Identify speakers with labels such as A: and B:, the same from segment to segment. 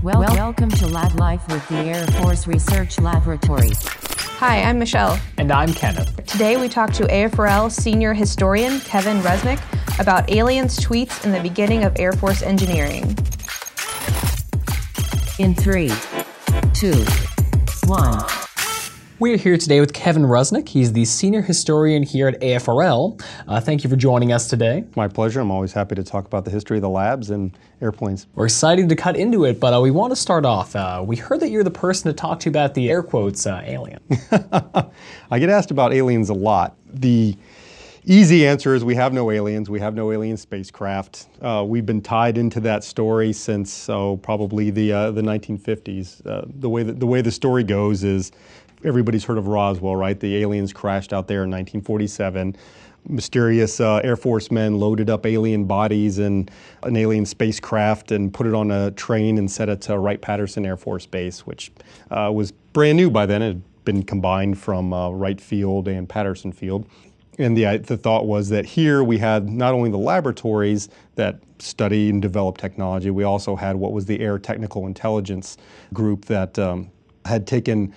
A: Well, welcome to Lab Life with the Air Force Research Laboratory.
B: Hi, I'm Michelle.
C: And I'm Kenneth.
B: Today we talk to AFRL senior historian Kevin Rusnak about aliens' tweets in the beginning of Air Force engineering.
A: In three, two, one.
C: We are here today with Kevin Rusnak. He's the senior historian here at AFRL. Uh, thank you for joining us today.
D: My pleasure. I'm always happy to talk about the history of the labs and airplanes.
C: We're excited to cut into it, but uh, we want to start off. Uh, we heard that you're the person to talk to about the air quotes uh, alien.
D: I get asked about aliens a lot. The easy answer is we have no aliens. We have no alien spacecraft. Uh, we've been tied into that story since oh, probably the uh, the 1950s. Uh, the way that the way the story goes is everybody's heard of Roswell, right? The aliens crashed out there in 1947. Mysterious uh, Air Force men loaded up alien bodies in an alien spacecraft and put it on a train and set it to Wright Patterson Air Force Base, which uh, was brand new by then. It had been combined from uh, Wright Field and Patterson Field. And the, the thought was that here we had not only the laboratories that study and develop technology, we also had what was the Air Technical Intelligence Group that um, had taken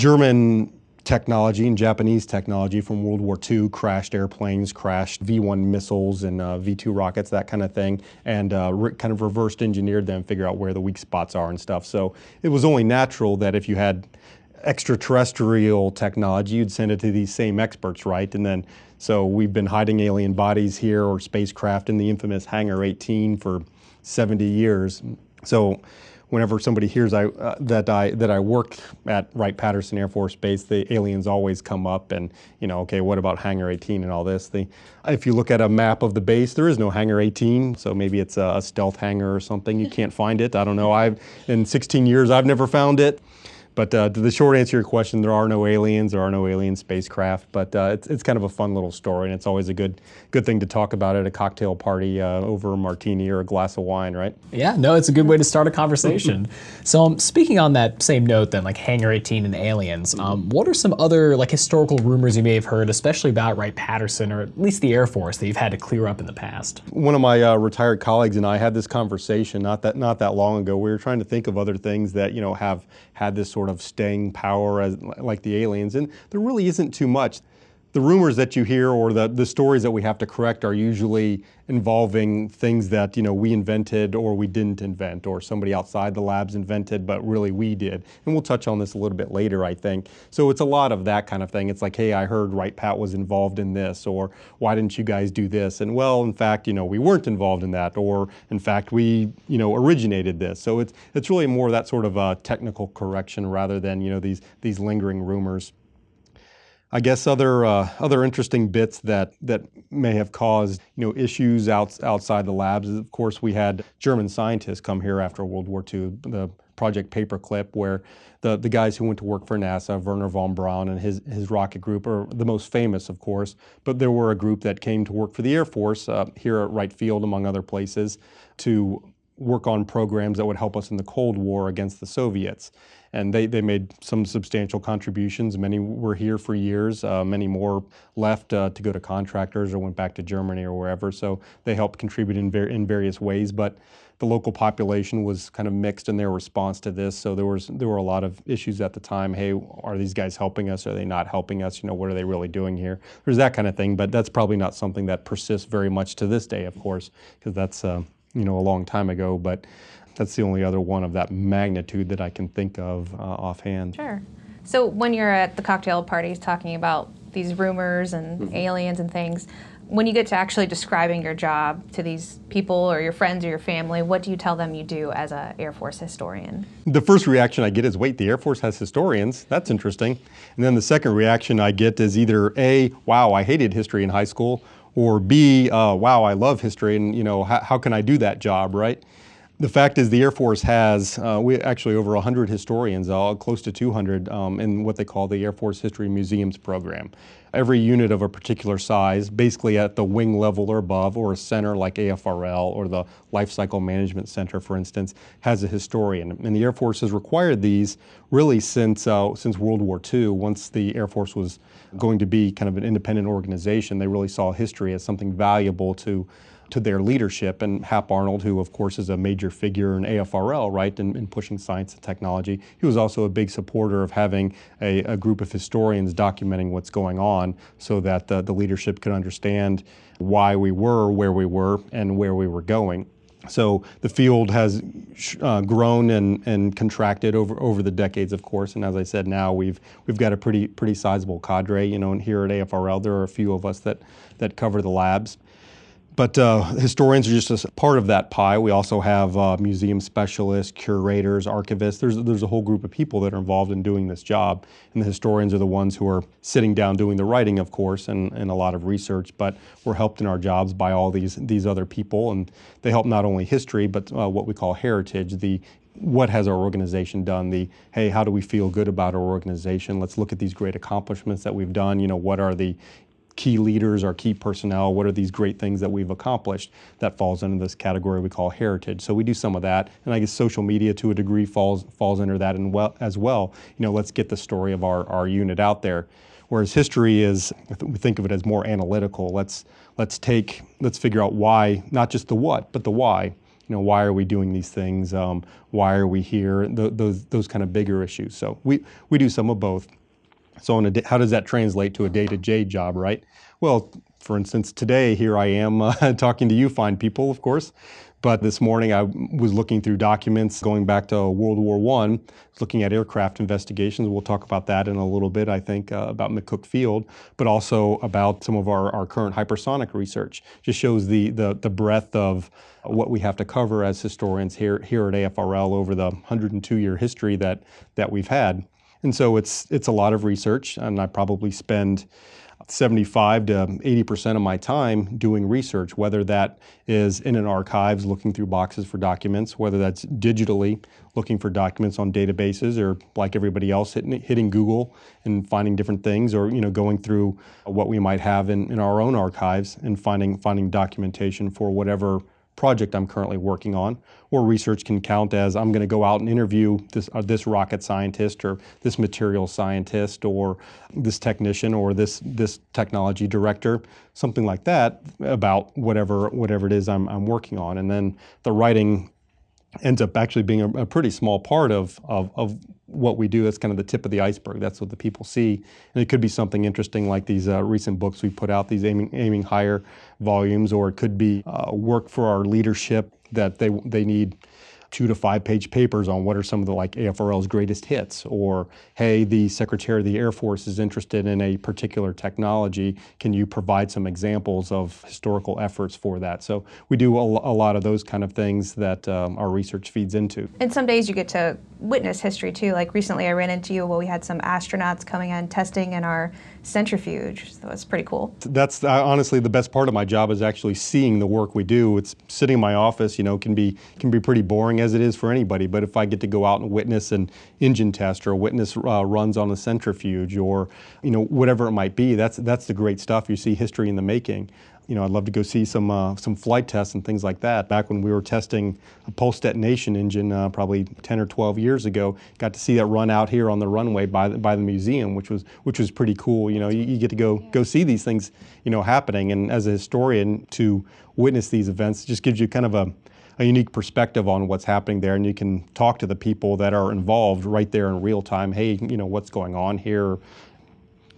D: German technology and Japanese technology from World War II, crashed airplanes, crashed V-1 missiles and uh, V-2 rockets, that kind of thing, and uh, kind of reversed engineered them, figure out where the weak spots are and stuff. So it was only natural that if you had extraterrestrial technology, you'd send it to these same experts, right? And then, so we've been hiding alien bodies here or spacecraft in the infamous Hangar 18 for 70 years. So whenever somebody hears I, uh, that I that I work at Wright Patterson Air Force Base, the aliens always come up, and you know, okay, what about Hangar 18 and all this? The, if you look at a map of the base, there is no Hangar 18, so maybe it's a, a stealth hangar or something. You can't find it. I don't know. I've in 16 years, I've never found it. But uh, the short answer to your question, there are no aliens, there are no alien spacecraft, but uh, it's, it's kind of a fun little story, and it's always a good good thing to talk about at a cocktail party uh, over a martini or a glass of wine, right?
C: Yeah, no, it's a good way to start a conversation. so, um, speaking on that same note, then, like Hangar 18 and aliens, um, what are some other like historical rumors you may have heard, especially about Wright Patterson or at least the Air Force, that you've had to clear up in the past?
D: One of my uh, retired colleagues and I had this conversation not that not that long ago. We were trying to think of other things that you know have had this sort of staying power as like the aliens, and there really isn't too much the rumors that you hear or the, the stories that we have to correct are usually involving things that you know we invented or we didn't invent or somebody outside the labs invented but really we did. And we'll touch on this a little bit later i think. So it's a lot of that kind of thing. It's like hey i heard Wright pat was involved in this or why didn't you guys do this? And well in fact you know we weren't involved in that or in fact we you know originated this. So it's it's really more that sort of a technical correction rather than you know these these lingering rumors I guess other uh, other interesting bits that that may have caused you know issues out, outside the labs. Is of course, we had German scientists come here after World War II. The Project Paperclip, where the, the guys who went to work for NASA, Wernher von Braun and his, his rocket group, are the most famous, of course. But there were a group that came to work for the Air Force uh, here at Wright Field, among other places, to work on programs that would help us in the Cold War against the Soviets and they, they made some substantial contributions. Many were here for years. Uh, many more left uh, to go to contractors or went back to Germany or wherever. So they helped contribute in, ver- in various ways. But the local population was kind of mixed in their response to this. So there was there were a lot of issues at the time. Hey, are these guys helping us? Are they not helping us? You know, what are they really doing here? There's that kind of thing. But that's probably not something that persists very much to this day, of course, because that's uh, you know a long time ago. But that's the only other one of that magnitude that I can think of uh, offhand.
B: Sure. So when you're at the cocktail parties talking about these rumors and mm-hmm. aliens and things, when you get to actually describing your job to these people or your friends or your family, what do you tell them you do as an Air Force historian?
D: The first reaction I get is, wait, the Air Force has historians? That's interesting. And then the second reaction I get is either A, wow, I hated history in high school, or B, uh, wow, I love history, and you know, how, how can I do that job, right? The fact is, the Air Force has uh, we actually over 100 historians, uh, close to 200, um, in what they call the Air Force History Museums program. Every unit of a particular size, basically at the wing level or above, or a center like AFRL or the Life Cycle Management Center, for instance, has a historian. And the Air Force has required these really since uh, since World War II. Once the Air Force was going to be kind of an independent organization, they really saw history as something valuable to to their leadership. And Hap Arnold, who of course is a major figure in AFRL, right, in, in pushing science and technology, he was also a big supporter of having a, a group of historians documenting what's going on so that the, the leadership could understand why we were where we were and where we were going. So the field has uh, grown and, and contracted over, over the decades, of course. And as I said, now we've we've got a pretty pretty sizable cadre. You know, and here at AFRL, there are a few of us that that cover the labs. But uh, historians are just a part of that pie. We also have uh, museum specialists, curators, archivists. There's, there's a whole group of people that are involved in doing this job. And the historians are the ones who are sitting down doing the writing, of course, and, and a lot of research. But we're helped in our jobs by all these, these other people. And they help not only history, but uh, what we call heritage, the what has our organization done the hey how do we feel good about our organization let's look at these great accomplishments that we've done you know what are the key leaders, our key personnel, what are these great things that we've accomplished that falls into this category we call heritage. So we do some of that, and I guess social media to a degree falls falls under that and well, as well. You know, let's get the story of our, our unit out there. Whereas history is, we think of it as more analytical. Let's let's take let's figure out why, not just the what, but the why. You know, why are we doing these things? Um, why are we here? Th- those those kind of bigger issues. So we we do some of both. So, a, how does that translate to a day to day job, right? Well, for instance, today here I am uh, talking to you fine people, of course. But this morning I was looking through documents going back to World War One, looking at aircraft investigations. We'll talk about that in a little bit, I think, uh, about McCook Field, but also about some of our, our current hypersonic research. Just shows the, the, the breadth of what we have to cover as historians here, here at AFRL over the 102 year history that, that we've had. And so it's it's a lot of research, and I probably spend 75 to 80% of my time doing research, whether that is in an archives looking through boxes for documents, whether that's digitally looking for documents on databases, or like everybody else hitting, hitting Google and finding different things, or you know going through what we might have in, in our own archives and finding finding documentation for whatever project I'm currently working on, or research can count as I'm going to go out and interview this, uh, this rocket scientist or this material scientist or this technician or this, this technology director, something like that about whatever, whatever it is I'm, I'm working on. And then the writing ends up actually being a, a pretty small part of, of, of, what we do. That's kind of the tip of the iceberg. That's what the people see. And it could be something interesting like these uh, recent books we put out, these aiming, aiming higher volumes, or it could be uh, work for our leadership that they, they need two to five page papers on what are some of the like AFRL's greatest hits, or hey, the Secretary of the Air Force is interested in a particular technology. Can you provide some examples of historical efforts for that? So we do a, a lot of those kind of things that um, our research feeds into.
B: And some days you get to witness history too. Like recently, I ran into you while we had some astronauts coming in testing in our centrifuge. So it's pretty cool.
D: That's uh, honestly the best part of my job is actually seeing the work we do. It's sitting in my office, you know, can be can be pretty boring as it is for anybody. But if I get to go out and witness an engine test or witness uh, runs on a centrifuge or you know whatever it might be, that's that's the great stuff. You see history in the making you know, I'd love to go see some uh, some flight tests and things like that. Back when we were testing a pulse detonation engine, uh, probably 10 or 12 years ago, got to see that run out here on the runway by the, by the museum, which was which was pretty cool. You know, you, you get to go go see these things, you know, happening. And as a historian, to witness these events just gives you kind of a a unique perspective on what's happening there, and you can talk to the people that are involved right there in real time. Hey, you know what's going on here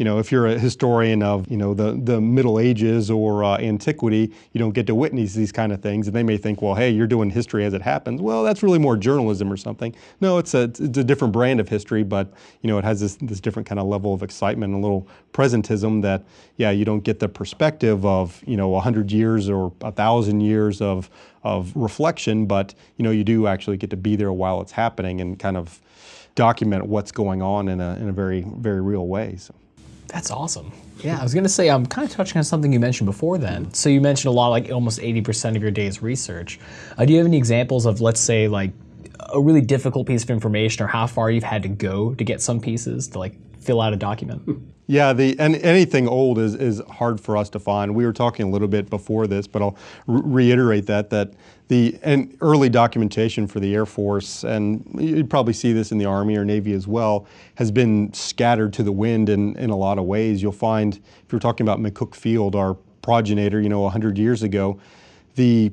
D: you know, if you're a historian of, you know, the, the Middle Ages or uh, antiquity, you don't get to witness these kind of things. And they may think, well, hey, you're doing history as it happens. Well, that's really more journalism or something. No, it's a, it's a different brand of history, but, you know, it has this, this different kind of level of excitement and a little presentism that, yeah, you don't get the perspective of, you know, 100 years or 1,000 years of, of reflection, but, you know, you do actually get to be there while it's happening and kind of document what's going on in a, in a very, very real way. So.
C: That's awesome. Yeah, I was gonna say I'm kind of touching on something you mentioned before. Then, so you mentioned a lot, like almost 80% of your day's research. Uh, do you have any examples of, let's say, like a really difficult piece of information, or how far you've had to go to get some pieces to like fill out a document?
D: Yeah, the and anything old is is hard for us to find. We were talking a little bit before this, but I'll re- reiterate that that the and early documentation for the Air Force, and you'd probably see this in the Army or Navy as well, has been scattered to the wind in, in a lot of ways. You'll find, if you're talking about McCook Field, our progenitor, you know, 100 years ago, The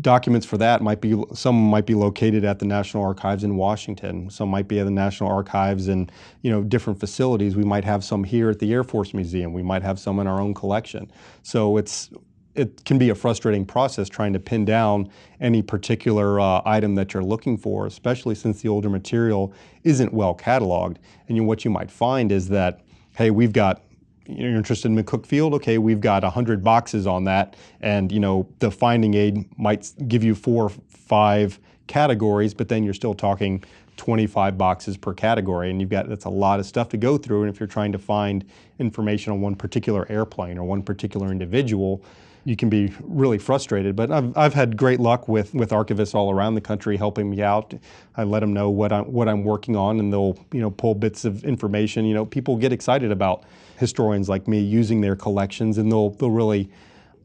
D: documents for that might be some might be located at the National Archives in Washington. Some might be at the National Archives in you know different facilities. We might have some here at the Air Force Museum. We might have some in our own collection. So it's it can be a frustrating process trying to pin down any particular uh, item that you're looking for, especially since the older material isn't well cataloged. And you what you might find is that, hey, we've got you're interested in McCook Field, okay, we've got 100 boxes on that, and you know the finding aid might give you four, or five categories, but then you're still talking 25 boxes per category, and you've got that's a lot of stuff to go through. And if you're trying to find information on one particular airplane or one particular individual, you can be really frustrated. But I've, I've had great luck with, with archivists all around the country helping me out. I let them know what I'm, what I'm working on, and they'll you know pull bits of information. You know, people get excited about historians like me using their collections, and they'll they'll really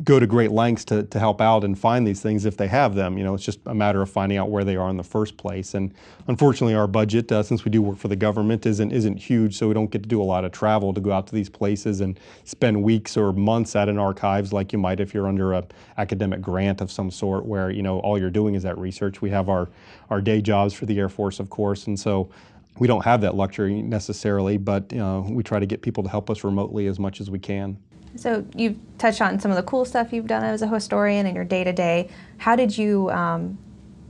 D: go to great lengths to, to help out and find these things if they have them. You know, it's just a matter of finding out where they are in the first place. And unfortunately, our budget, uh, since we do work for the government, isn't isn't huge, so we don't get to do a lot of travel to go out to these places and spend weeks or months at an archives like you might if you're under a academic grant of some sort, where you know all you're doing is that research. We have our our day jobs for the Air Force, of course, and so we don't have that luxury necessarily, but uh, we try to get people to help us remotely as much as we can.
B: So you've touched on some of the cool stuff you've done as a historian in your day to day. How did you um,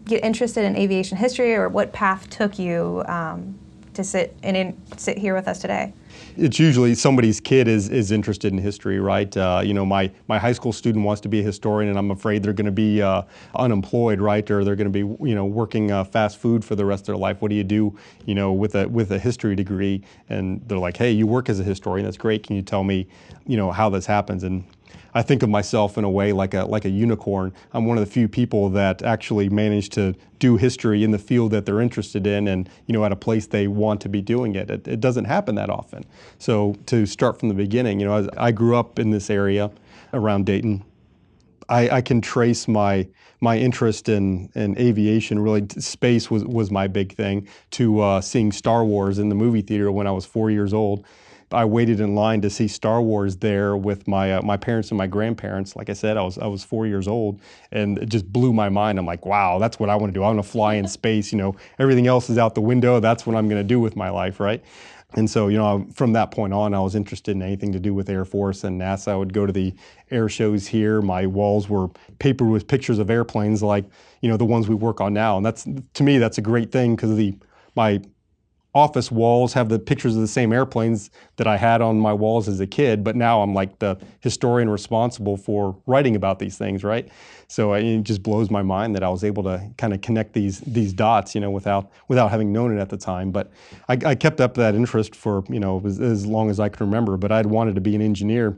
B: get interested in aviation history, or what path took you um, to sit and in, sit here with us today?
D: it's usually somebody's kid is is interested in history, right? Uh, you know, my my high school student wants to be a historian, and I'm afraid they're going to be uh, unemployed, right? Or they're going to be you know working uh, fast food for the rest of their life. What do you do, you know, with a with a history degree? And they're like, hey, you work as a historian. That's great. Can you tell me, you know, how this happens? And I think of myself in a way like a like a unicorn. I'm one of the few people that actually managed to do history in the field that they're interested in, and you know, at a place they want to be doing it. It, it doesn't happen that often. So to start from the beginning, you know, I grew up in this area around Dayton. I, I can trace my my interest in, in aviation, really space was, was my big thing, to uh, seeing Star Wars in the movie theater when I was four years old. I waited in line to see Star Wars there with my uh, my parents and my grandparents. Like I said, I was I was four years old, and it just blew my mind. I'm like, wow, that's what I want to do. I want to fly in space. You know, everything else is out the window. That's what I'm going to do with my life, right? And so, you know, from that point on, I was interested in anything to do with Air Force and NASA. I would go to the air shows here. My walls were papered with pictures of airplanes, like you know the ones we work on now. And that's to me, that's a great thing because the my office walls have the pictures of the same airplanes that I had on my walls as a kid, but now I'm like the historian responsible for writing about these things, right? So it just blows my mind that I was able to kind of connect these these dots, you know, without without having known it at the time. But I, I kept up that interest for you know as, as long as I can remember. But I'd wanted to be an engineer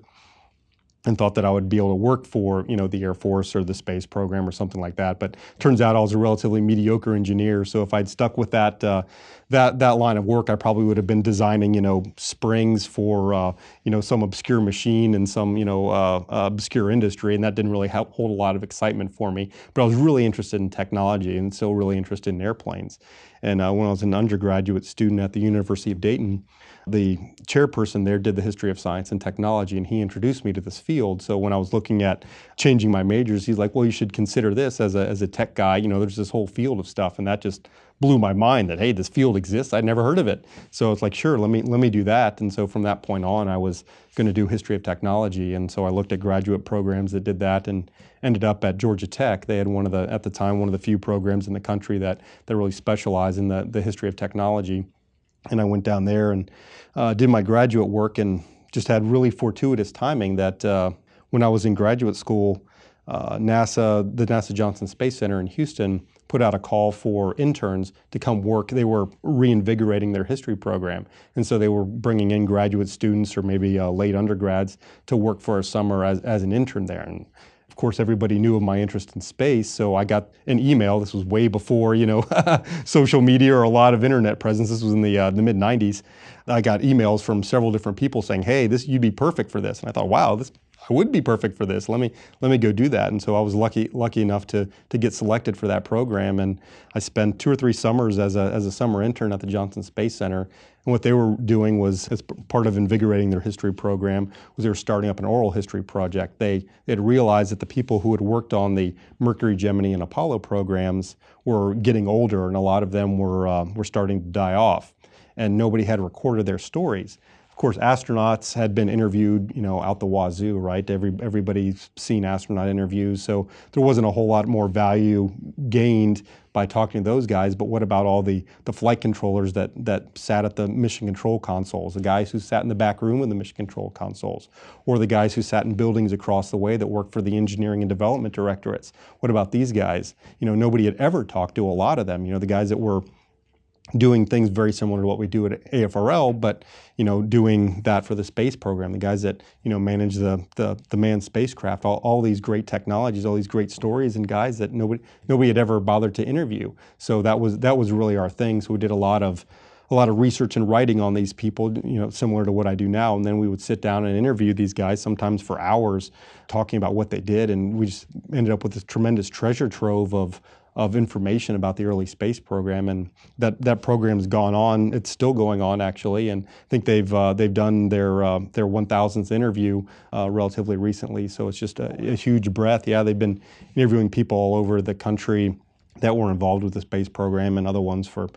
D: and thought that I would be able to work for you know the Air Force or the space program or something like that. But turns out I was a relatively mediocre engineer. So if I'd stuck with that uh, that that line of work, I probably would have been designing you know springs for uh, you know some obscure machine in some you know uh, obscure industry, and that didn't really help hold a lot of excitement for me. But I was really interested in technology and still really interested in airplanes. And uh, when I was an undergraduate student at the University of Dayton, the chairperson there did the history of science and technology, and he introduced me to this field. So when I was looking at changing my majors, he's like, "Well, you should consider this as a as a tech guy. You know, there's this whole field of stuff," and that just blew my mind. That hey, this field exists. I'd never heard of it. So it's like, sure, let me let me do that. And so from that point on, I was going to do history of technology, and so I looked at graduate programs that did that, and ended up at Georgia Tech. They had one of the at the time one of the few programs in the country that that really specialized in the the history of technology and I went down there and uh, did my graduate work and just had really fortuitous timing that uh, when I was in graduate school, uh, NASA, the NASA Johnson Space Center in Houston, put out a call for interns to come work. They were reinvigorating their history program, and so they were bringing in graduate students or maybe uh, late undergrads to work for a summer as, as an intern there. And of course, everybody knew of my interest in space, so I got an email. This was way before, you know, social media or a lot of internet presence. This was in the uh, the mid '90s. I got emails from several different people saying, "Hey, this you'd be perfect for this." And I thought, "Wow, this I would be perfect for this. Let me let me go do that. And so I was lucky lucky enough to to get selected for that program. And I spent two or three summers as a as a summer intern at the Johnson Space Center. And what they were doing was, as part of invigorating their history program, was they were starting up an oral history project. They, had realized that the people who had worked on the Mercury, Gemini, and Apollo programs were getting older, and a lot of them were uh, were starting to die off, and nobody had recorded their stories. Of course, astronauts had been interviewed, you know, out the wazoo, right? Every, everybody's seen astronaut interviews, so there wasn't a whole lot more value gained by talking to those guys. But what about all the, the flight controllers that, that sat at the mission control consoles, the guys who sat in the back room of the mission control consoles, or the guys who sat in buildings across the way that worked for the engineering and development directorates? What about these guys? You know, nobody had ever talked to a lot of them. You know, the guys that were doing things very similar to what we do at AFRL, but you know, doing that for the space program. The guys that you know manage the the, the manned spacecraft, all, all these great technologies, all these great stories, and guys that nobody nobody had ever bothered to interview. So that was that was really our thing. So we did a lot of a lot of research and writing on these people, you know, similar to what I do now. And then we would sit down and interview these guys, sometimes for hours, talking about what they did. And we just ended up with this tremendous treasure trove of of information about the early space program, and that that program's gone on. It's still going on actually, and I think they've uh, they've done their uh, their 1,000th interview uh, relatively recently. So it's just a, a, huge breath. Yeah, they've been interviewing people all over the country that were involved with the space program, and other ones for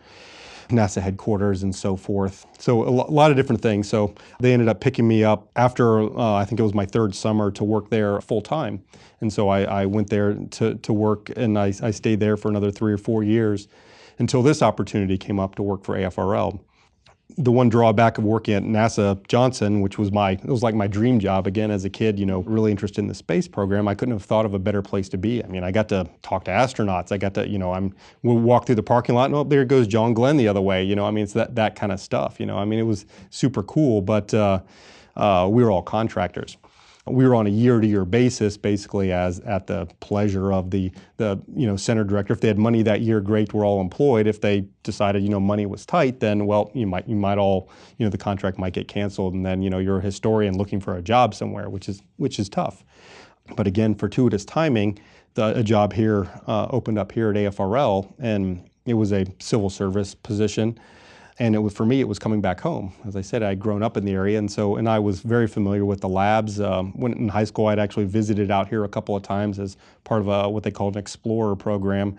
D: NASA headquarters and so forth. So a lot of different things. So they ended up picking me up after uh, I think it was my third summer to work there full time. And so I, I went there to, to work and I, I stayed there for another three or four years until this opportunity came up to work for AFRL the one drawback of working at NASA Johnson, which was my, it was like my dream job again as a kid, you know, really interested in the space program. I couldn't have thought of a better place to be. I mean, I got to talk to astronauts. I got to, you know, I'm, we'll walk through the parking lot and oh, there goes John Glenn the other way. You know, I mean, it's that, that kind of stuff, you know, I mean, it was super cool, but uh, uh, we were all contractors we were on a year-to-year basis, basically as at the pleasure of the the you know center director. If they had money that year, great, we're all employed. If they decided you know money was tight, then well, you might you might all you know the contract might get canceled, and then you know you're a historian looking for a job somewhere, which is which is tough. But again, fortuitous timing, the, a job here uh, opened up here at AFRL, and it was a civil service position and it was for me it was coming back home. As i said i'd grown up in the area and so and i was very familiar with the labs. Um, when in high school i'd actually visited out here a couple of times as part of a, what they called an explorer program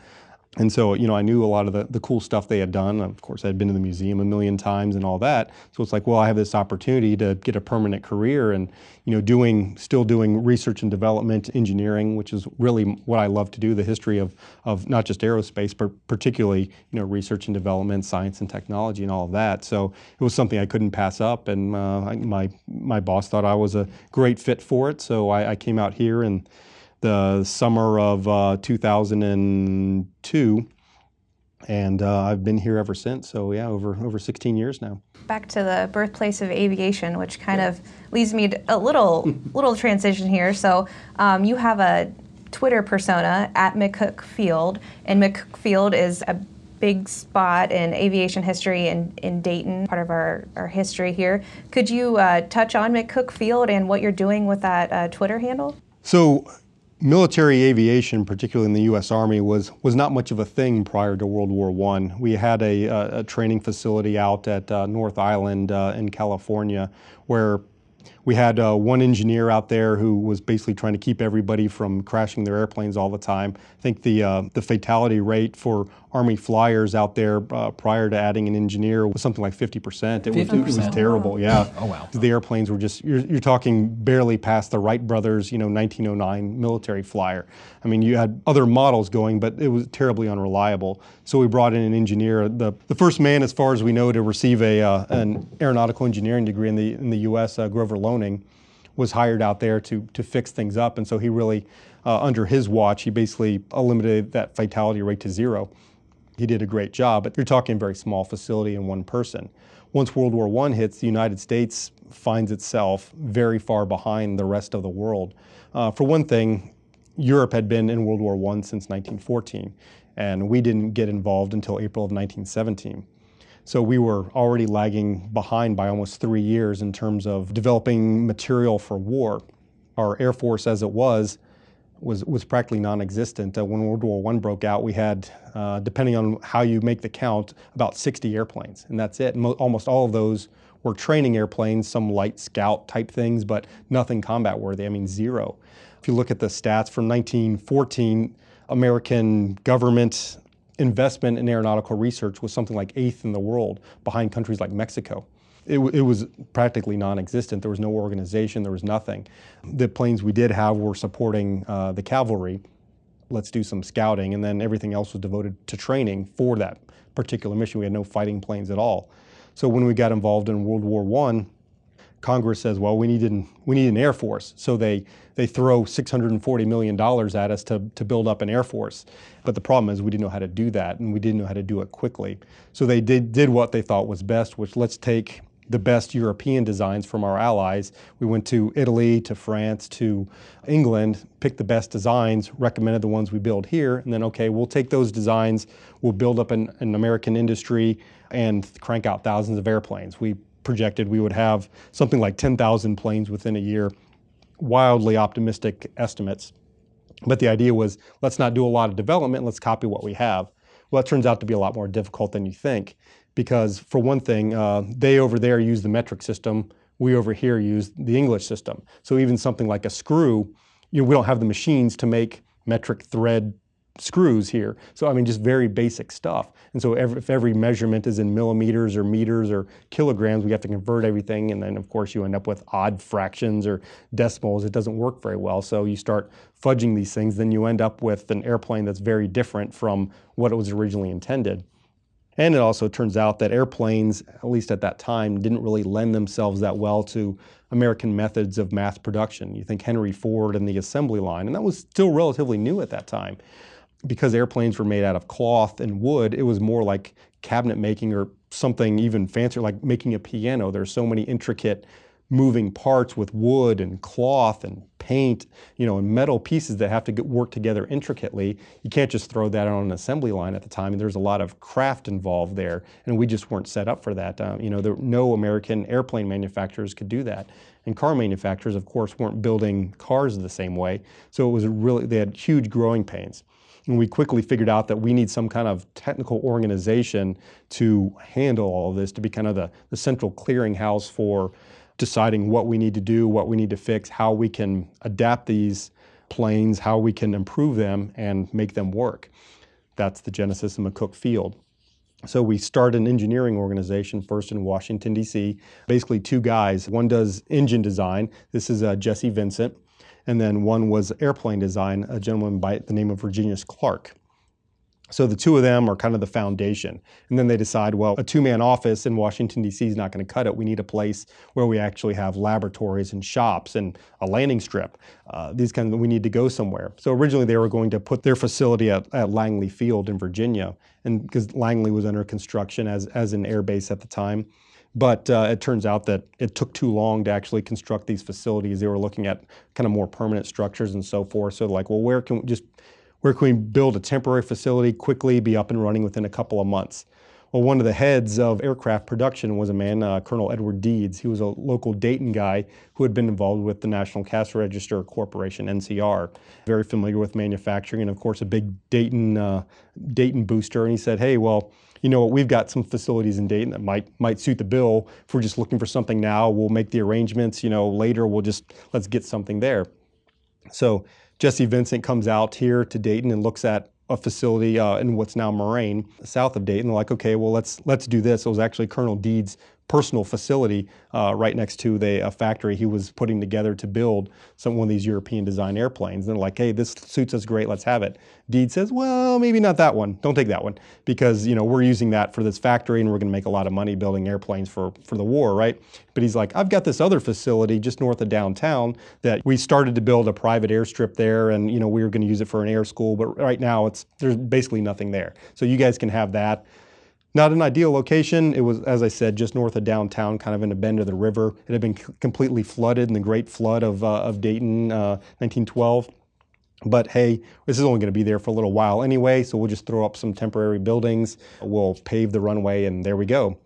D: and so, you know, I knew a lot of the, the cool stuff they had done. Of course, I'd been to the museum a million times and all that. So it's like, well, I have this opportunity to get a permanent career and, you know, doing, still doing research and development engineering, which is really what I love to do, the history of, of not just aerospace, but particularly, you know, research and development, science and technology and all of that. So it was something I couldn't pass up. And uh, my, my boss thought I was a great fit for it. So I, I came out here and, the summer of uh, 2002, and uh, I've been here ever since. So yeah, over over 16 years now.
B: Back to the birthplace of aviation, which kind yeah. of leads me to a little little transition here. So um, you have a Twitter persona at McCook Field, and McCook Field is a big spot in aviation history in, in Dayton, part of our, our history here. Could you uh, touch on McCook Field and what you're doing with that uh, Twitter handle?
D: So military aviation, particularly in the U.S. Army, was was not much of a thing prior to World War I. We had a, a, a training facility out at uh, North Island uh, in California where we had uh, one engineer out there who was basically trying to keep everybody from crashing their airplanes all the time. I think the uh, the fatality rate for Army flyers out there uh, prior to adding an engineer was something like 50%. It, 50%. Was, it was terrible, oh. yeah.
C: Oh, wow.
D: The airplanes were just, you're, you're talking barely past the Wright brothers, you know, 1909 military flyer. I mean, you had other models going, but it was terribly unreliable. So we brought in an engineer, the, the first man, as far as we know, to receive a, uh, an aeronautical engineering degree in the, in the U.S., uh, Grover Loening, was hired out there to, to fix things up. And so he really, uh, under his watch, he basically eliminated that fatality rate to zero. He did a great job, but you're talking a very small facility and one person. Once World War I hits, the United States finds itself very far behind the rest of the world. Uh, for one thing, Europe had been in World War I since 1914, and we didn't get involved until April of 1917. So we were already lagging behind by almost three years in terms of developing material for war. our Air Force as it was was, was practically non-existent. Uh, when World War I broke out, we had, uh, depending on how you make the count, about 60 airplanes, and that's it. Mo- almost all of those were training airplanes, some light scout type things, but nothing combat worthy. I mean, zero. If you look at the stats from 1914, American government investment in aeronautical research was something like eighth in the world, behind countries like Mexico. It, it, was practically non-existent. There was no organization. There was nothing. The planes we did have were supporting uh, the cavalry. Let's do some scouting, and then everything else was devoted to training for that particular mission. We had no fighting planes at all. So when we got involved in World War One, Congress says, well, we need an, we need an air force. So they, they throw $640 million at us to, to build up an air force. But the problem is we didn't know how to do that, and we didn't know how to do it quickly. So they did, did what they thought was best, which let's take the best European designs from our allies. We went to Italy, to France, to England, picked the best designs, recommended the ones we build here, and then, okay, we'll take those designs, we'll build up an, an American industry and crank out thousands of airplanes. We projected we would have something like 10,000 planes within a year, wildly optimistic estimates. But the idea was let's not do a lot of development, let's copy what we have. Well, it turns out to be a lot more difficult than you think because for one thing, uh, they over there use the metric system. We over here use the English system. So even something like a screw, you know, we don't have the machines to make metric thread screws here. So I mean, just very basic stuff. And so every, if every measurement is in millimeters or meters or kilograms, we have to convert everything. And then of course you end up with odd fractions or decimals. It doesn't work very well. So you start fudging these things, then you end up with an airplane that's very different from what it was originally intended. And it also turns out that airplanes, at least at that time, didn't really lend themselves that well to American methods of mass production. You think Henry Ford and the assembly line, and that was still relatively new at that time. Because airplanes were made out of cloth and wood, it was more like cabinet making or something even fancier, like making a piano. There's so many intricate moving parts with wood and cloth and paint, you know, and metal pieces that have to get, work together intricately. You can't just throw that on an assembly line at the time. And there's a lot of craft involved there, and we just weren't set up for that. Um, you know, there, no American airplane manufacturers could do that. And car manufacturers, of course, weren't building cars the same way. So it was really, they had huge growing pains. And we quickly figured out that we need some kind of technical organization to handle all of this, to be kind of the, the central clearinghouse for deciding what we need to do, what we need to fix, how we can adapt these planes, how we can improve them and make them work. That's the genesis of McCook Field. So we start an engineering organization first in Washington, D.C. Basically, two guys. One does engine design. This is uh, Jesse Vincent. And then one was airplane design, a gentleman by the name of Virginius Clark. So the two of them are kind of the foundation. And then they decide, well, a two-man office in Washington, D.C. is not going to cut it. We need a place where we actually have laboratories and shops and a landing strip. Uh, these kind of, we need to go somewhere. So originally they were going to put their facility at, at Langley Field in Virginia, and because Langley was under construction as, as an air base at the time. But uh, it turns out that it took too long to actually construct these facilities. They were looking at kind of more permanent structures and so forth. So like, well, where can we just where can we build a temporary facility quickly, be up and running within a couple of months? Well, one of the heads of aircraft production was a man, uh, Colonel Edward Deeds. He was a local Dayton guy who had been involved with the National Cash Register Corporation, NCR, very familiar with manufacturing, and of course a big Dayton uh, Dayton booster. And he said, "Hey, well, you know what? We've got some facilities in Dayton that might might suit the bill. If we're just looking for something now, we'll make the arrangements. You know, later we'll just let's get something there." So Jesse Vincent comes out here to Dayton and looks at a facility uh, in what's now Moraine, south of Dayton. Like, okay, well let's let's do this. It was actually Colonel Deeds' personal facility uh, right next to the a factory he was putting together to build some one of these European design airplanes. And they're like, hey, this suits us great, let's have it. Deed says, well, maybe not that one. Don't take that one because you know we're using that for this factory and we're going to make a lot of money building airplanes for for the war, right? But he's like, I've got this other facility just north of downtown that we started to build a private airstrip there, and you know we were going to use it for an air school, but right now it's there's basically nothing there. So you guys can have that. Not an ideal location. It was, as I said, just north of downtown, kind of in a bend of the river. It had been completely flooded in the Great Flood of, uh, of Dayton, uh, 1912. But hey, this is only going to be there for a little while anyway, so we'll just throw up some temporary buildings. We'll pave the runway, and there we go.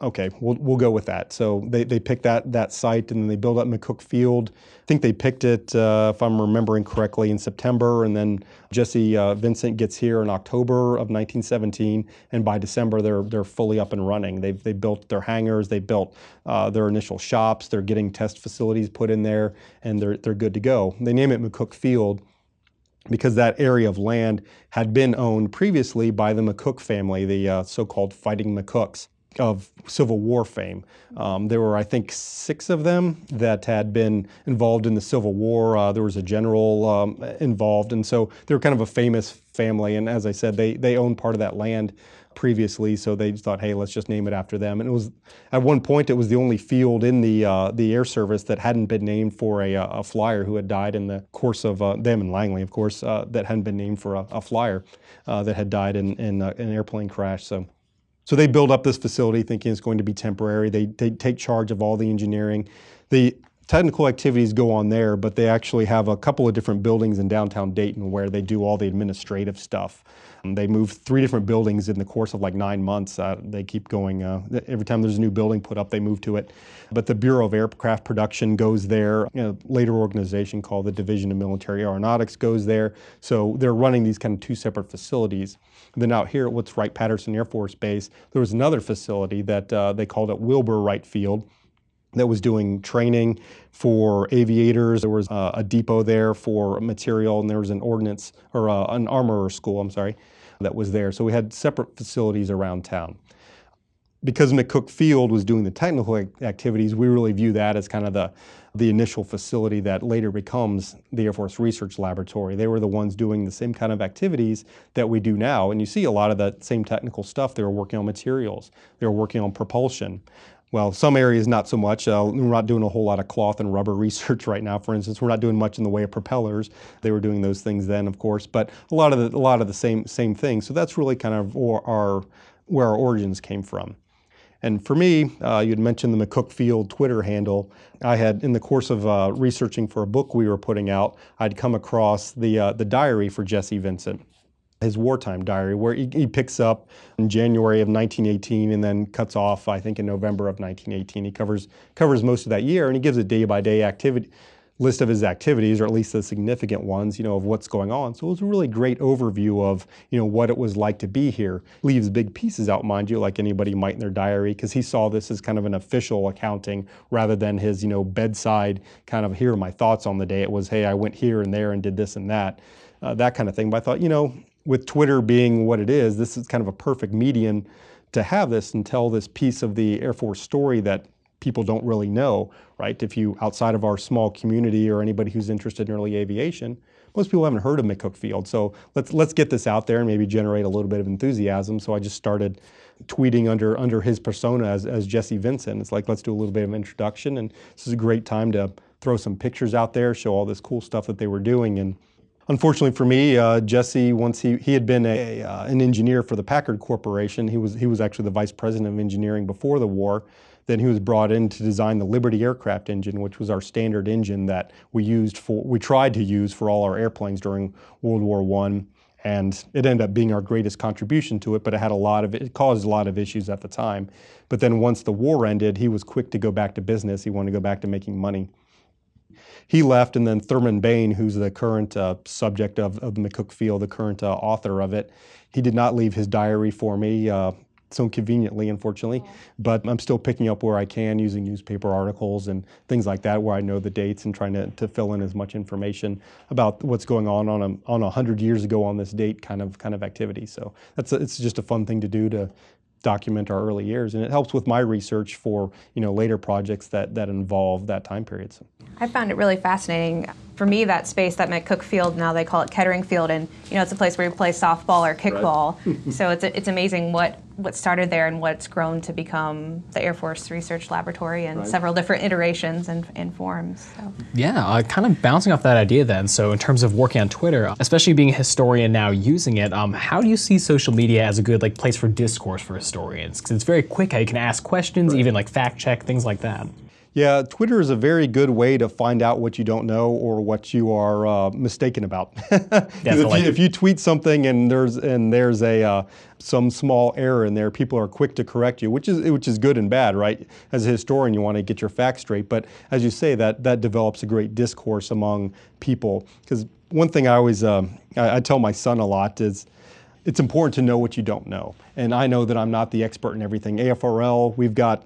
D: Okay, we'll, we'll go with that. So they, they picked that, that site and then they built up McCook Field. I think they picked it, uh, if I'm remembering correctly, in September. And then Jesse uh, Vincent gets here in October of 1917. And by December, they're, they're fully up and running. They've, they built their hangars, they built uh, their initial shops, they're getting test facilities put in there, and they're, they're good to go. They name it McCook Field because that area of land had been owned previously by the McCook family, the uh, so-called Fighting McCooks of Civil War fame. Um, there were, I think, six of them that had been involved in the Civil War. Uh, there was a general um, involved, and so they were kind of a famous family. And as I said, they they owned part of that land previously, so they thought, hey, let's just name it after them. And it was at one point it was the only field in the uh, the Air Service that hadn't been named for a, uh, a flyer who had died in the course of uh, them and Langley, of course, uh, that hadn't been named for a, a flyer uh, that had died in, in an airplane crash. So. So they build up this facility thinking it's going to be temporary. They, they take charge of all the engineering. The technical activities go on there, but they actually have a couple of different buildings in downtown Dayton where they do all the administrative stuff. They move three different buildings in the course of like nine months. Uh, they keep going. Uh, every time there's a new building put up, they move to it. But the Bureau of Aircraft Production goes there. Know, later organization called the Division of Military Aeronautics goes there. So they're running these kind of two separate facilities. Then out here at What's Wright Patterson Air Force Base, there was another facility that uh, they called it Wilbur Wright Field that was doing training for aviators. There was uh, a depot there for material, and there was an ordnance or uh, an armorer school. I'm sorry, that was there. So we had separate facilities around town. Because McCook Field was doing the technical activities, we really view that as kind of the the initial facility that later becomes the Air Force Research Laboratory. They were the ones doing the same kind of activities that we do now. And you see a lot of that same technical stuff. They were working on materials, they were working on propulsion. Well, some areas not so much. Uh, we're not doing a whole lot of cloth and rubber research right now. For instance, we're not doing much in the way of propellers. They were doing those things then, of course, but a lot of the, a lot of the same same things. So that's really kind of our where our origins came from. And for me, uh, you'd mentioned the McCook Field Twitter handle. I had, in the course of uh, researching for a book we were putting out, I'd come across the, uh, the diary for Jesse Vincent, his wartime diary, where he, he, picks up in January of 1918 and then cuts off, I think, in November of 1918. He covers, covers most of that year and he gives a day by day activity list of his activities, or at least the significant ones, you know, of what's going on. So it was a really great overview of, you know, what it was like to be here. Leaves big pieces out, mind you, like anybody might in their diary, because he saw this as kind of an official accounting rather than his, you know, bedside kind of here are my thoughts on the day. It was, hey, I went here and there and did this and that, uh, that kind of thing. But I thought, you know, with Twitter being what it is, this is kind of a perfect medium to have this and tell this piece of the Air Force story that people don't really know, right? If you, outside of our small community or anybody who's interested in early aviation, most people haven't heard of McCook Field. So let's, let's get this out there and maybe generate a little bit of enthusiasm. So I just started tweeting under, under his persona as, as Jesse Vincent. It's like, let's do a little bit of introduction. And this is a great time to throw some pictures out there, show all this cool stuff that they were doing. And Unfortunately for me, uh, Jesse, once he, he had been a, uh, an engineer for the Packard Corporation, he was, he was actually the vice president of engineering before the war. Then he was brought in to design the Liberty aircraft engine, which was our standard engine that we used for, we tried to use for all our airplanes during World War I. And it ended up being our greatest contribution to it, but it had a lot of, it caused a lot of issues at the time. But then once the war ended, he was quick to go back to business. He wanted to go back to making money he left, and then Thurman Bane, who's the current uh, subject of, of McCook Field, the current uh, author of it, he did not leave his diary for me. Uh, so conveniently, unfortunately. But I'm still picking up where I can using newspaper articles and things like that, where I know the dates and trying to, to fill in as much information about what's going on on a on a hundred years ago on this date kind of kind of activity. So that's a, it's just a fun thing to do to document our early years, and it helps with my research for you know later projects that that involve that time period. So.
B: I found it really fascinating. For me, that space that McCook Field, now they call it Kettering Field, and you know it's a place where you play softball or kickball. Right. so it's it's amazing what what started there and what's grown to become the Air Force Research Laboratory and right. several different iterations and, and forms. So.
C: Yeah, uh, kind of bouncing off that idea then. So in terms of working on Twitter, especially being a historian now using it, um, how do you see social media as a good like place for discourse for historians? Because it's very quick. How you can ask questions, right. even like fact check things like that.
D: Yeah, Twitter is a very good way to find out what you don't know or what you are uh, mistaken about. if, you, if you tweet something and there's and there's a uh, some small error in there, people are quick to correct you, which is which is good and bad, right? As a historian, you want to get your facts straight, but as you say, that that develops a great discourse among people. Because one thing I always um, I, I tell my son a lot is it's important to know what you don't know. And I know that I'm not the expert in everything. AFRL, we've got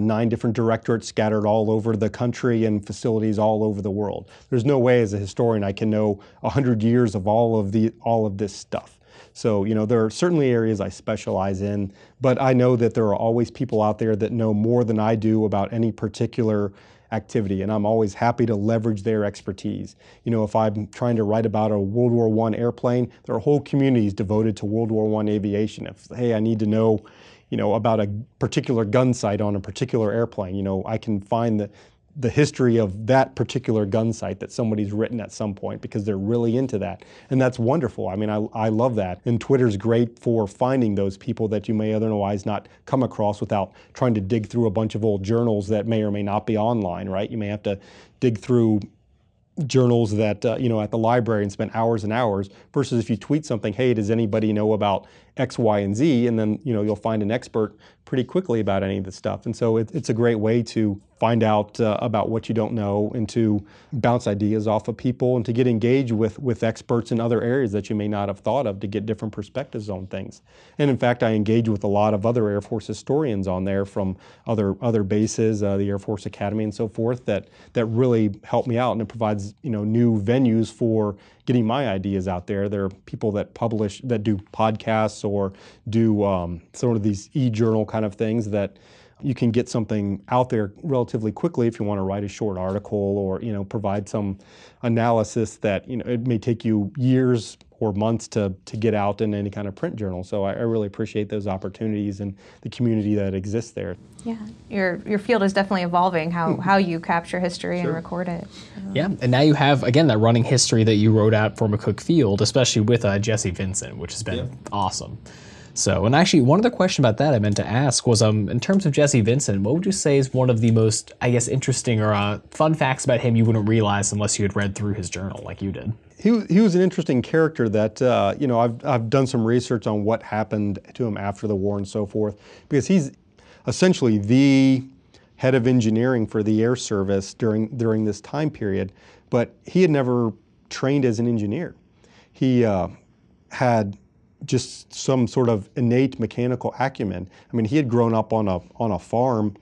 D: nine different directorates scattered all over the country and facilities all over the world. There's no way as a historian I can know 100 years of all of the all of this stuff. So, you know, there are certainly areas I specialize in, but I know that there are always people out there that know more than I do about any particular activity, and I'm always happy to leverage their expertise. You know, if I'm trying to write about a World War I airplane, there are whole communities devoted to World War I aviation. If, hey, I need to know, you know, about a particular gun sight on a particular airplane, you know, I can find the, the history of that particular gun sight that somebody's written at some point because they're really into that. And that's wonderful. I mean, I, I love that. And Twitter's great for finding those people that you may otherwise not come across without trying to dig through a bunch of old journals that may or may not be online, right? You may have to dig through journals that uh, you know at the library and spend hours and hours versus if you tweet something hey does anybody know about x y and z? and then you know you'll find an expert pretty quickly about any of this stuff. And so it, it's a great way to find out uh, about what you don't know and to bounce ideas off of people and to get engaged with with experts in other areas that you may not have thought of to get different perspectives on things. And in fact i engage with a lot of other air force historians on there from other other bases uh, the air force academy and so forth that that really help me out and it provides you know new venues for getting my ideas out there. There are people that publish that do podcasts or do um, sort of these e-journal kind of things that you can get something out there relatively quickly if you want to write a short article or you know provide some analysis that you know it may take you years or months to, to get out in any kind of print journal. So I, I really appreciate those opportunities and the community that exists there.
B: Yeah, your your field is definitely evolving. How how you capture history and record it.
C: Yeah, and now you have again that running history that you wrote out for McCook Field, especially with uh, Jesse Vincent, which has been awesome. So, and actually, one other question about that I meant to ask was, um, in terms of Jesse Vincent, what would you say is one of the most, I guess, interesting or uh, fun facts about him you wouldn't realize unless you had read through his journal like you did?
D: He, he was an interesting character that, uh, you know, I've, I've done some research on what happened to him after the war and so forth, because he's essentially the head of engineering for the Air Service during, during this time period, but he had never trained as an engineer. He uh, had just some sort of innate mechanical acumen. I mean, he had grown up on a, on a farm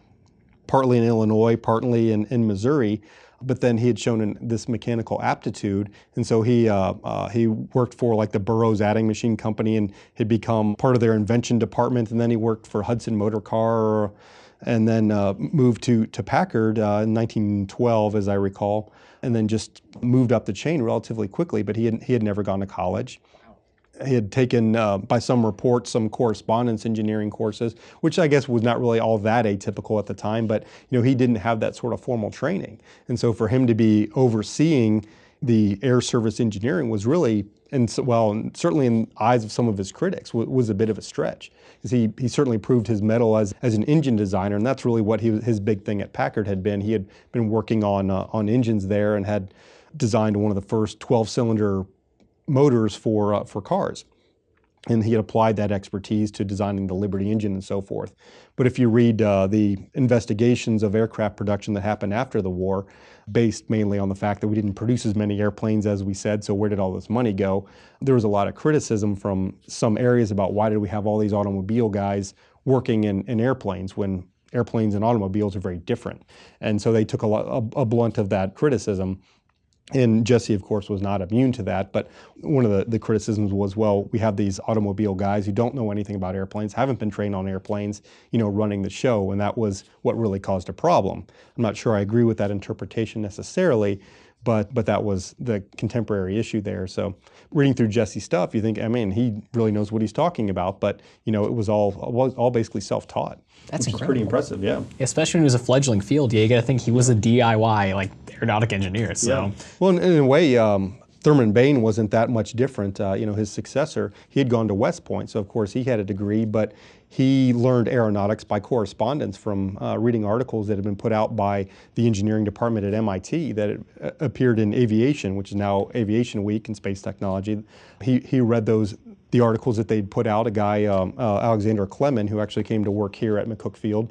D: partly in Illinois, partly in, in Missouri. But then he had shown this mechanical aptitude, and so he uh, uh, he worked for like the Burroughs Adding Machine Company and had become part of their invention department. And then he worked for Hudson Motor Car, and then uh, moved to to Packard uh, in 1912, as I recall, and then just moved up the chain relatively quickly. But he had he had never gone to college he had taken, uh, by some reports, some correspondence engineering courses, which I guess was not really all that atypical at the time. But you know, he didn't have that sort of formal training, and so for him to be overseeing the air service engineering was really, and so, well, certainly in eyes of some of his critics, was, a bit of a stretch. Because he, he certainly proved his mettle as, as an engine designer, and that's really what he, his big thing at Packard had been. He had been working on uh, on engines there and had designed one of the first 12-cylinder motors for uh, for cars and he had applied that expertise to designing the Liberty engine and so forth. But if you read uh, the investigations of aircraft production that happened after the war, based mainly on the fact that we didn't produce as many airplanes as we said, so where did all this money go? There was a lot of criticism from some areas about why did we have all these automobile guys working in, in airplanes when airplanes and automobiles are very different. And so they took a, a, a blunt of that criticism. And Jesse, of course, was not immune to that. But one of the, the criticisms was, well, we have these automobile guys who don't know anything about airplanes, haven't been trained on airplanes, you know, running the show. And that was what really caused a problem. I'm not sure I agree with that interpretation necessarily, but but that was the contemporary issue there. So reading through Jesse's stuff, you think, I mean, he really knows what he's talking about. But you know, it was all was all basically self-taught.
C: That's
D: pretty impressive. Yeah.
C: Especially when he was a fledgling field, yeah, you got to think he was a DIY like aeronautic engineer. So
D: Well, in, in a way, um, Thurman Bane wasn't that much different. Uh, you know, his successor, he had gone to West Point, so of course he had a degree, but he learned aeronautics by correspondence from uh, reading articles that had been put out by the engineering department at MIT that uh, appeared in Aviation, which is now Aviation Week and space technology. He, he read those the articles that they'd put out. A guy, um, uh, Alexander Klemin, who actually came to work here at McCook Field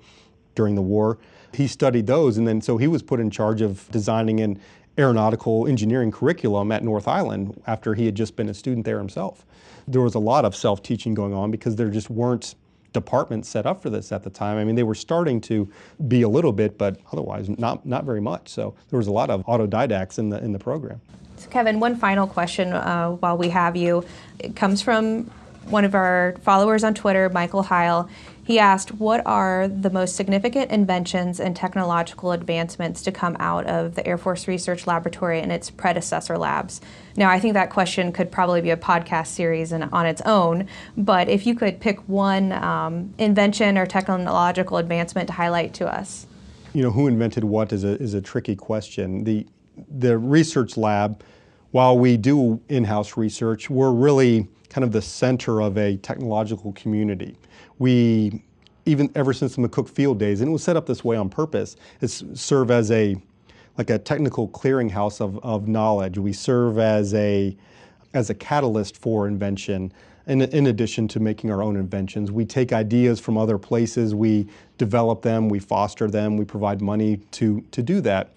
D: during the war, he studied those, and then so he was put in charge of designing an aeronautical engineering curriculum at North Island after he had just been a student there himself. There was a lot of self-teaching going on because there just weren't departments set up for this at the time. I mean, they were starting to be a little bit, but otherwise not not very much. So there was a lot of autodidacts in the in the program.
B: So Kevin, one final question uh, while we have you. It comes from one of our followers on Twitter, Michael Heil. He asked, What are the most significant inventions and technological advancements to come out of the Air Force Research Laboratory and its predecessor labs? Now, I think that question could probably be a podcast series in, on its own, but if you could pick one um, invention or technological advancement to highlight to us.
D: You know, who invented what is a, is a tricky question. The, the research lab, while we do in house research, we're really kind of the center of a technological community. We, even ever since the McCook Field days, and it was set up this way on purpose, it's serve as a like a technical clearinghouse of, of knowledge. We serve as a as a catalyst for invention. In, in addition to making our own inventions, we take ideas from other places, we develop them, we foster them, we provide money to, to do that.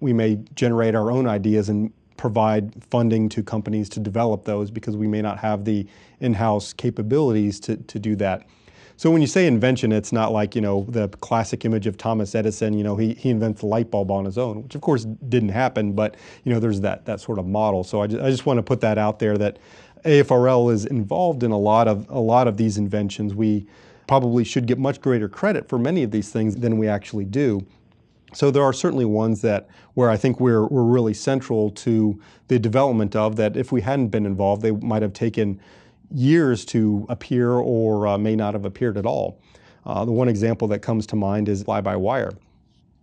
D: We may generate our own ideas and provide funding to companies to develop those because we may not have the in-house capabilities to, to do that. So when you say invention, it's not like, you know, the classic image of Thomas Edison, you know, he, he invents the light bulb on his own, which of course didn't happen, but, you know, there's that, that sort of model. So I just, I just want to put that out there that AFRL is involved in a lot of, a lot of these inventions. We probably should get much greater credit for many of these things than we actually do. So there are certainly ones that where I think we're, we're really central to the development of that if we hadn't been involved, they might have taken years to appear or uh, may not have appeared at all. Uh, the one example that comes to mind is fly-by-wire.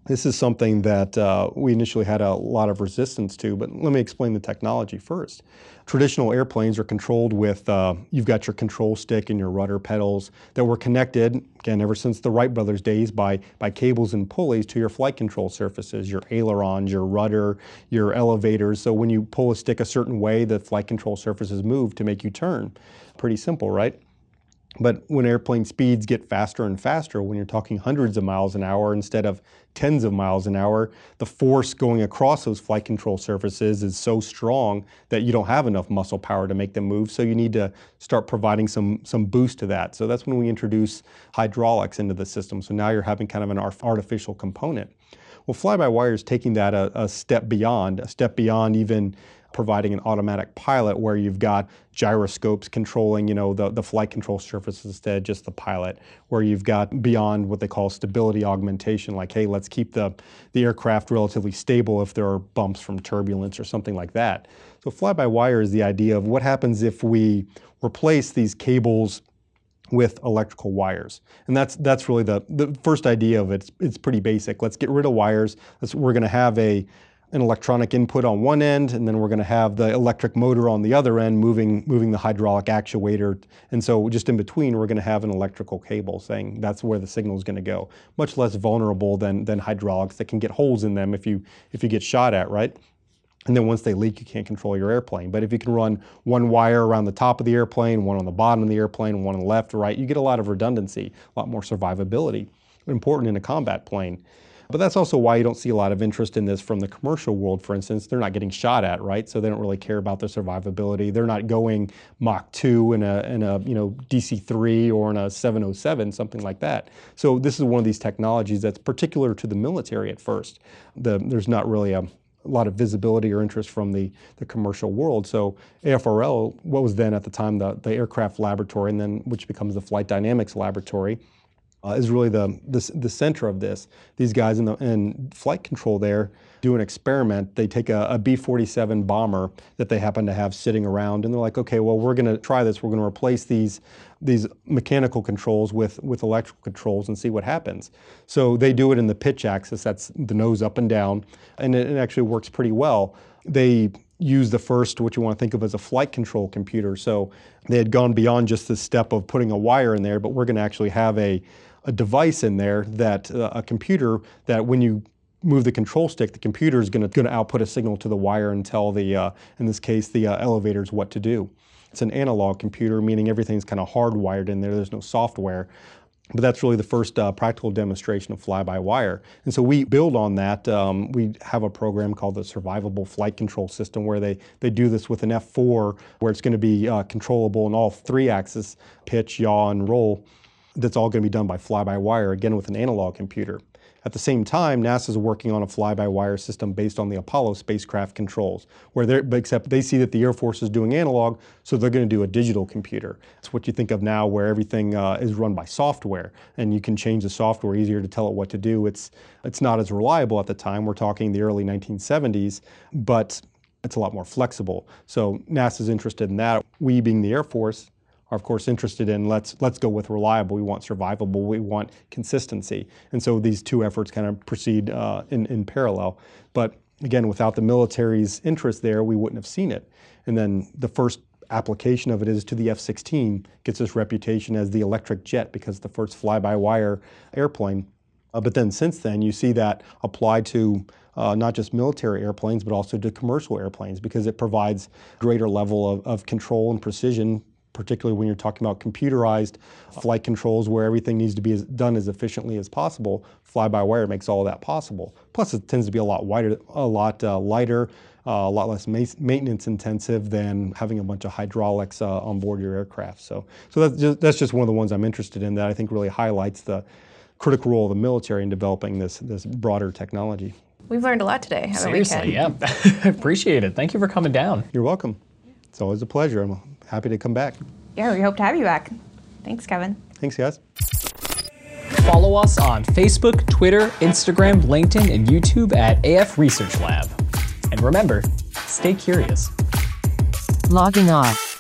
D: This is something that uh, we initially had a lot of resistance to, but let me explain the technology first. Traditional airplanes are controlled with, uh, you've got your control stick and your rudder pedals that were connected, again, ever since the Wright brothers days by, by cables and pulleys to your flight control surfaces, your ailerons, your rudder, your elevators. So when you pull a stick a certain way, the flight control surfaces move to make you turn. Pretty simple, right? But when airplane speeds get faster and faster, when you're talking hundreds of miles an hour instead of tens of miles an hour, the force going across those flight control surfaces is so strong that you don't have enough muscle power to make them move. So you need to start providing some, some boost to that. So that's when we introduce hydraulics into the system. So now you're having kind of an artificial component. Well, fly-by-wire is taking that a, a step beyond, a step beyond even providing an automatic pilot where you've got gyroscopes controlling, you know, the, the flight control surface instead of just the pilot, where you've got beyond what they call stability augmentation, like, hey, let's keep the, the aircraft relatively stable if there are bumps from turbulence or something like that. So fly-by-wire is the idea of what happens if we replace these cables with electrical wires. And that's that's really the, the first idea of it. It's, it's pretty basic. Let's get rid of wires. We're going to have a an electronic input on one end, and then we're going to have the electric motor on the other end moving, moving the hydraulic actuator. And so just in between, we're going to have an electrical cable saying that's where the signal is going to go. Much less vulnerable than, than hydraulics that can get holes in them if you, if you get shot at, right? And then once they leak, you can't control your airplane. But if you can run one wire around the top of the airplane, one on the bottom of the airplane, one on the left right, you get a lot of redundancy, a lot more survivability. Important in a combat plane. But that's also why you don't see a lot of interest in this from the commercial world, for instance. They're not getting shot at, right? So they don't really care about their survivability. They're not going Mach 2 in a, in a you know, DC-3 or in a 707, something like that. So this is one of these technologies that's particular to the military at first. The, there's not really a, a lot of visibility or interest from the, the commercial world. So AFRL, what was then at the time the, the aircraft laboratory, and then which becomes the flight dynamics laboratory, uh, is really the, the, the, center of this. These guys in, the, in flight control there do an experiment. They take a a B-47 bomber that they happen to have sitting around, and they're like, okay, well, we're going to try this. We're going to replace these these mechanical controls with, with electrical controls and see what happens. So they do it in the pitch axis, that's the nose up and down, and it, it actually works pretty well. They use the first, what you want to think of as a flight control computer. So they had gone beyond just the step of putting a wire in there, but we're going to actually have a, a device in there that uh, a computer that when you move the control stick, the computer is going to output a signal to the wire and tell the, uh, in this case, the uh, elevators what to do. It's an analog computer, meaning everything's kind of hardwired in there. There's no software. But that's really the first uh, practical demonstration of fly-by-wire. And so we build on that. Um, we have a program called the Survivable Flight Control System where they, they do this with an F4 where it's going to be uh, controllable in all three axes, pitch, yaw, and roll. That's all going to be done by fly-by-wire, again with an analog computer. At the same time, NASA is working on a fly-by-wire system based on the Apollo spacecraft controls, where they're, except they see that the Air Force is doing analog, so they're going to do a digital computer. It's what you think of now where everything uh, is run by software, and you can change the software easier to tell it what to do. It's, it's not as reliable at the time. We're talking the early 1970s, but it's a lot more flexible. So NASA's interested in that. We, being the Air Force, are of course interested in let's let's go with reliable. We want survivable. We want consistency. And so these two efforts kind of proceed uh, in in parallel. But again, without the military's interest there, we wouldn't have seen it. And then the first application of it is to the F-16 gets this reputation as the electric jet because the first fly-by-wire airplane. Uh, but then since then, you see that applied to uh, not just military airplanes, but also to commercial airplanes because it provides greater level of, of control and precision particularly when you're talking about computerized flight controls where everything needs to be as, done as efficiently as possible. Fly-by-wire makes all of that possible. Plus, it tends to be a lot wider, a lot uh, lighter, uh, a lot less ma maintenance intensive than having a bunch of hydraulics uh, on board your aircraft. So, so that's just, that's just one of the ones I'm interested in that I think really highlights the critical role of the military in developing this this broader technology.
B: We've learned a lot today, haven't
C: Seriously,
B: we,
C: yeah. Appreciate it. Thank you for coming down.
D: You're welcome. It's always a pleasure. I'm happy to come back.
B: Yeah, we hope to have you back. Thanks, Kevin.
D: Thanks, guys.
C: Follow us on Facebook, Twitter, Instagram, LinkedIn, and YouTube at AF Research Lab. And remember, stay curious.
A: Logging off.